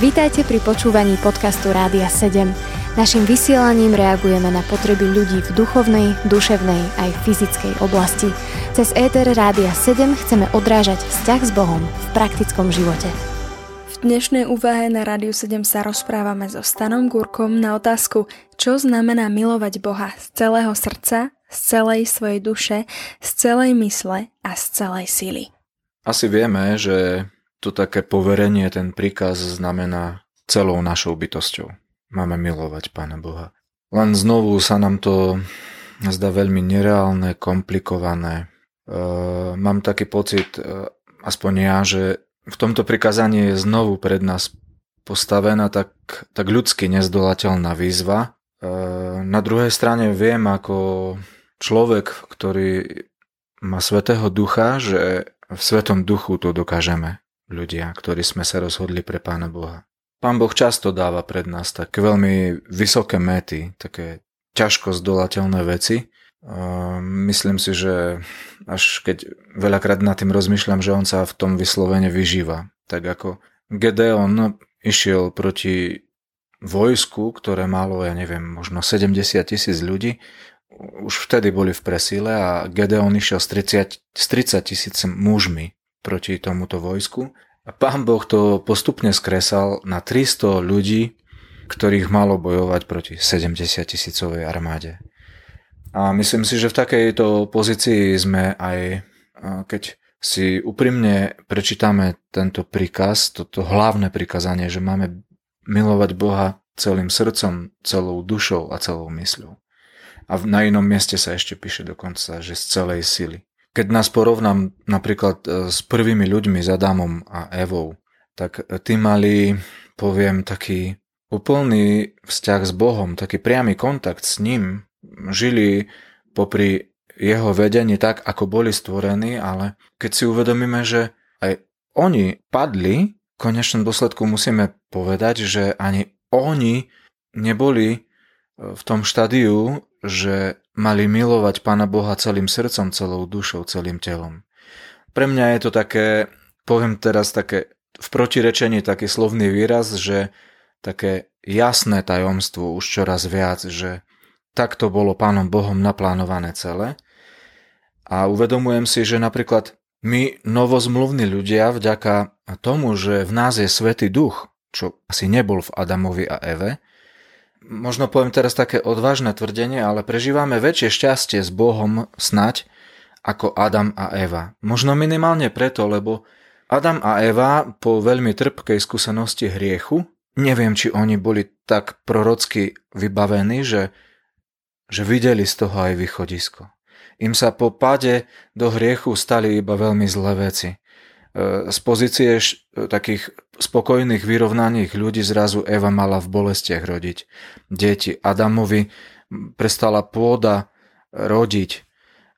Vítajte pri počúvaní podcastu Rádia 7. Naším vysielaním reagujeme na potreby ľudí v duchovnej, duševnej aj fyzickej oblasti. Cez ETR Rádia 7 chceme odrážať vzťah s Bohom v praktickom živote. V dnešnej úvahe na Rádiu 7 sa rozprávame so Stanom Gurkom na otázku, čo znamená milovať Boha z celého srdca, z celej svojej duše, z celej mysle a z celej síly. Asi vieme, že to také poverenie, ten príkaz znamená celou našou bytosťou. Máme milovať Pána Boha. Len znovu sa nám to zdá veľmi nereálne, komplikované. E, mám taký pocit, e, aspoň ja, že v tomto prikazaní je znovu pred nás postavená tak, tak ľudsky nezdolateľná výzva. E, na druhej strane viem ako človek, ktorý má Svetého Ducha, že v Svetom Duchu to dokážeme ľudia, ktorí sme sa rozhodli pre Pána Boha. Pán Boh často dáva pred nás také veľmi vysoké méty, také ťažko zdolateľné veci. Myslím si, že až keď veľakrát nad tým rozmýšľam, že on sa v tom vyslovene vyžíva. Tak ako Gedeon išiel proti vojsku, ktoré malo, ja neviem, možno 70 tisíc ľudí, už vtedy boli v presíle a Gedeon išiel s 30, s 30 tisíc mužmi proti tomuto vojsku. A pán Boh to postupne skresal na 300 ľudí, ktorých malo bojovať proti 70 tisícovej armáde. A myslím si, že v takejto pozícii sme aj, keď si úprimne prečítame tento príkaz, toto hlavné prikazanie, že máme milovať Boha celým srdcom, celou dušou a celou mysľou. A na inom mieste sa ešte píše dokonca, že z celej sily. Keď nás porovnám napríklad e, s prvými ľuďmi, s Adamom a Evou, tak e, tí mali, poviem, taký úplný vzťah s Bohom, taký priamy kontakt s ním. Žili popri jeho vedení tak, ako boli stvorení, ale keď si uvedomíme, že aj oni padli, v konečnom dôsledku musíme povedať, že ani oni neboli v tom štádiu, že mali milovať Pána Boha celým srdcom, celou dušou, celým telom. Pre mňa je to také, poviem teraz také v protirečení taký slovný výraz, že také jasné tajomstvo už čoraz viac, že takto bolo Pánom Bohom naplánované celé. A uvedomujem si, že napríklad my novozmluvní ľudia vďaka tomu, že v nás je Svetý Duch, čo asi nebol v Adamovi a Eve, možno poviem teraz také odvážne tvrdenie, ale prežívame väčšie šťastie s Bohom snať ako Adam a Eva. Možno minimálne preto, lebo Adam a Eva po veľmi trpkej skúsenosti hriechu, neviem, či oni boli tak prorocky vybavení, že, že videli z toho aj východisko. Im sa po pade do hriechu stali iba veľmi zlé veci z pozície takých spokojných, vyrovnaných ľudí zrazu Eva mala v bolestiach rodiť deti. Adamovi prestala pôda rodiť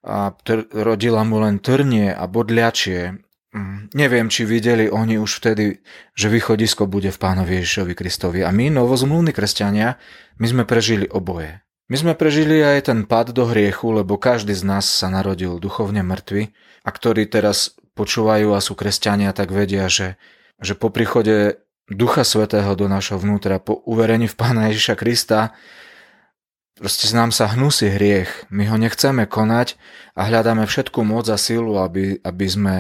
a tr- rodila mu len trnie a bodľačie. Mm, neviem, či videli oni už vtedy, že východisko bude v pánovi Ježišovi Kristovi. A my, novozmluvní kresťania, my sme prežili oboje. My sme prežili aj ten pad do hriechu, lebo každý z nás sa narodil duchovne mŕtvy a ktorý teraz počúvajú a sú kresťania, tak vedia, že, že po príchode Ducha Svetého do našho vnútra, po uverení v Pána Ježiša Krista, proste nám sa hnusí hriech. My ho nechceme konať a hľadáme všetku moc a silu, aby, aby sme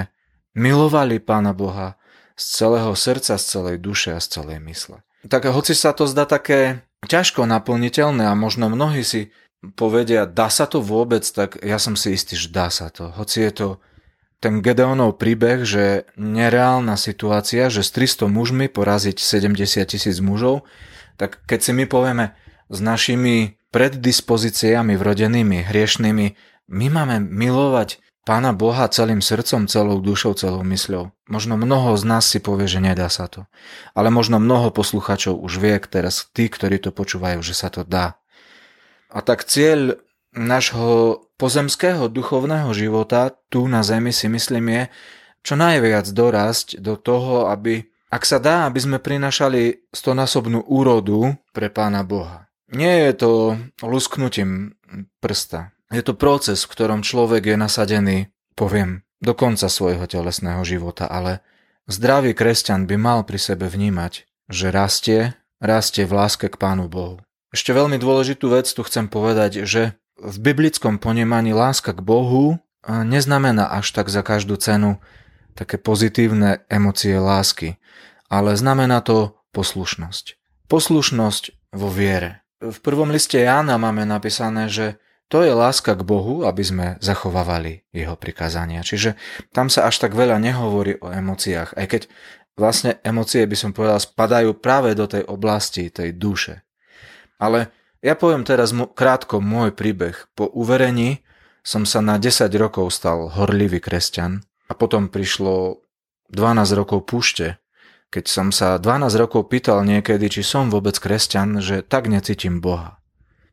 milovali Pána Boha z celého srdca, z celej duše a z celej mysle. Tak hoci sa to zdá také ťažko naplniteľné a možno mnohí si povedia, dá sa to vôbec, tak ja som si istý, že dá sa to. Hoci je to ten Gedeonov príbeh, že nereálna situácia, že s 300 mužmi poraziť 70 tisíc mužov, tak keď si my povieme s našimi preddispozíciami vrodenými, hriešnými, my máme milovať Pána Boha celým srdcom, celou dušou, celou mysľou. Možno mnoho z nás si povie, že nedá sa to. Ale možno mnoho posluchačov už vie teraz, tí, ktorí to počúvajú, že sa to dá. A tak cieľ nášho pozemského duchovného života tu na Zemi si myslím je čo najviac dorásť do toho, aby, ak sa dá, aby sme prinašali stonásobnú úrodu pre Pána Boha. Nie je to lusknutím prsta. Je to proces, v ktorom človek je nasadený, poviem, do konca svojho telesného života, ale zdravý kresťan by mal pri sebe vnímať, že rastie, rastie v láske k Pánu Bohu. Ešte veľmi dôležitú vec tu chcem povedať, že v biblickom ponímaní láska k Bohu neznamená až tak za každú cenu také pozitívne emócie lásky, ale znamená to poslušnosť. Poslušnosť vo viere. V prvom liste Jána máme napísané, že to je láska k Bohu, aby sme zachovávali jeho prikázania. Čiže tam sa až tak veľa nehovorí o emóciách, aj keď vlastne emócie, by som povedal, spadajú práve do tej oblasti, tej duše. Ale ja poviem teraz krátko môj príbeh. Po uverení som sa na 10 rokov stal horlivý kresťan a potom prišlo 12 rokov púšte, keď som sa 12 rokov pýtal niekedy, či som vôbec kresťan, že tak necítim Boha.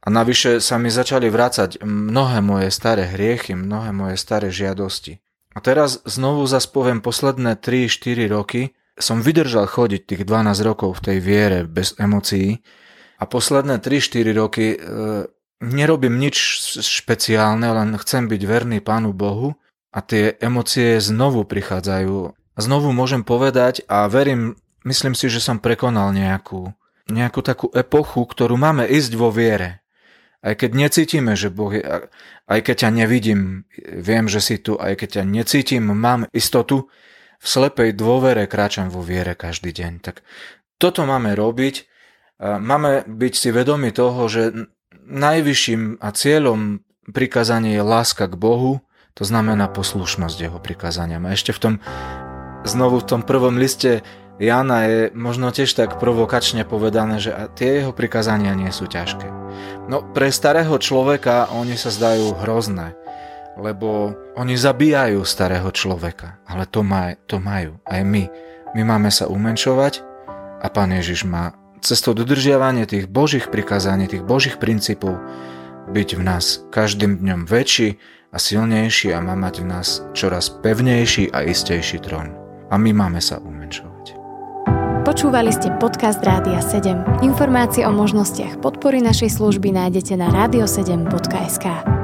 A navyše sa mi začali vrácať mnohé moje staré hriechy, mnohé moje staré žiadosti. A teraz znovu zas poviem posledné 3-4 roky som vydržal chodiť tých 12 rokov v tej viere bez emócií a posledné 3-4 roky e, nerobím nič špeciálne, len chcem byť verný Pánu Bohu a tie emócie znovu prichádzajú. Znovu môžem povedať a verím, myslím si, že som prekonal nejakú, nejakú takú epochu, ktorú máme ísť vo viere. Aj keď necítime, že Boh je, aj keď ťa nevidím, viem, že si tu, aj keď ťa necítim, mám istotu, v slepej dôvere kráčam vo viere každý deň. Tak toto máme robiť, máme byť si vedomi toho, že najvyšším a cieľom prikázania je láska k Bohu, to znamená poslušnosť jeho prikázaniam. A ešte v tom, znovu v tom prvom liste Jana je možno tiež tak provokačne povedané, že tie jeho prikázania nie sú ťažké. No pre starého človeka oni sa zdajú hrozné, lebo oni zabíjajú starého človeka, ale to, maj, to majú aj my. My máme sa umenšovať a Pán Ježiš má cestou dodržiavania tých Božích prikázaní, tých Božích princípov byť v nás každým dňom väčší a silnejší a má mať v nás čoraz pevnejší a istejší trón. A my máme sa umenšovať. Počúvali ste podcast Rádia 7. Informácie o možnostiach podpory našej služby nájdete na radio7.sk.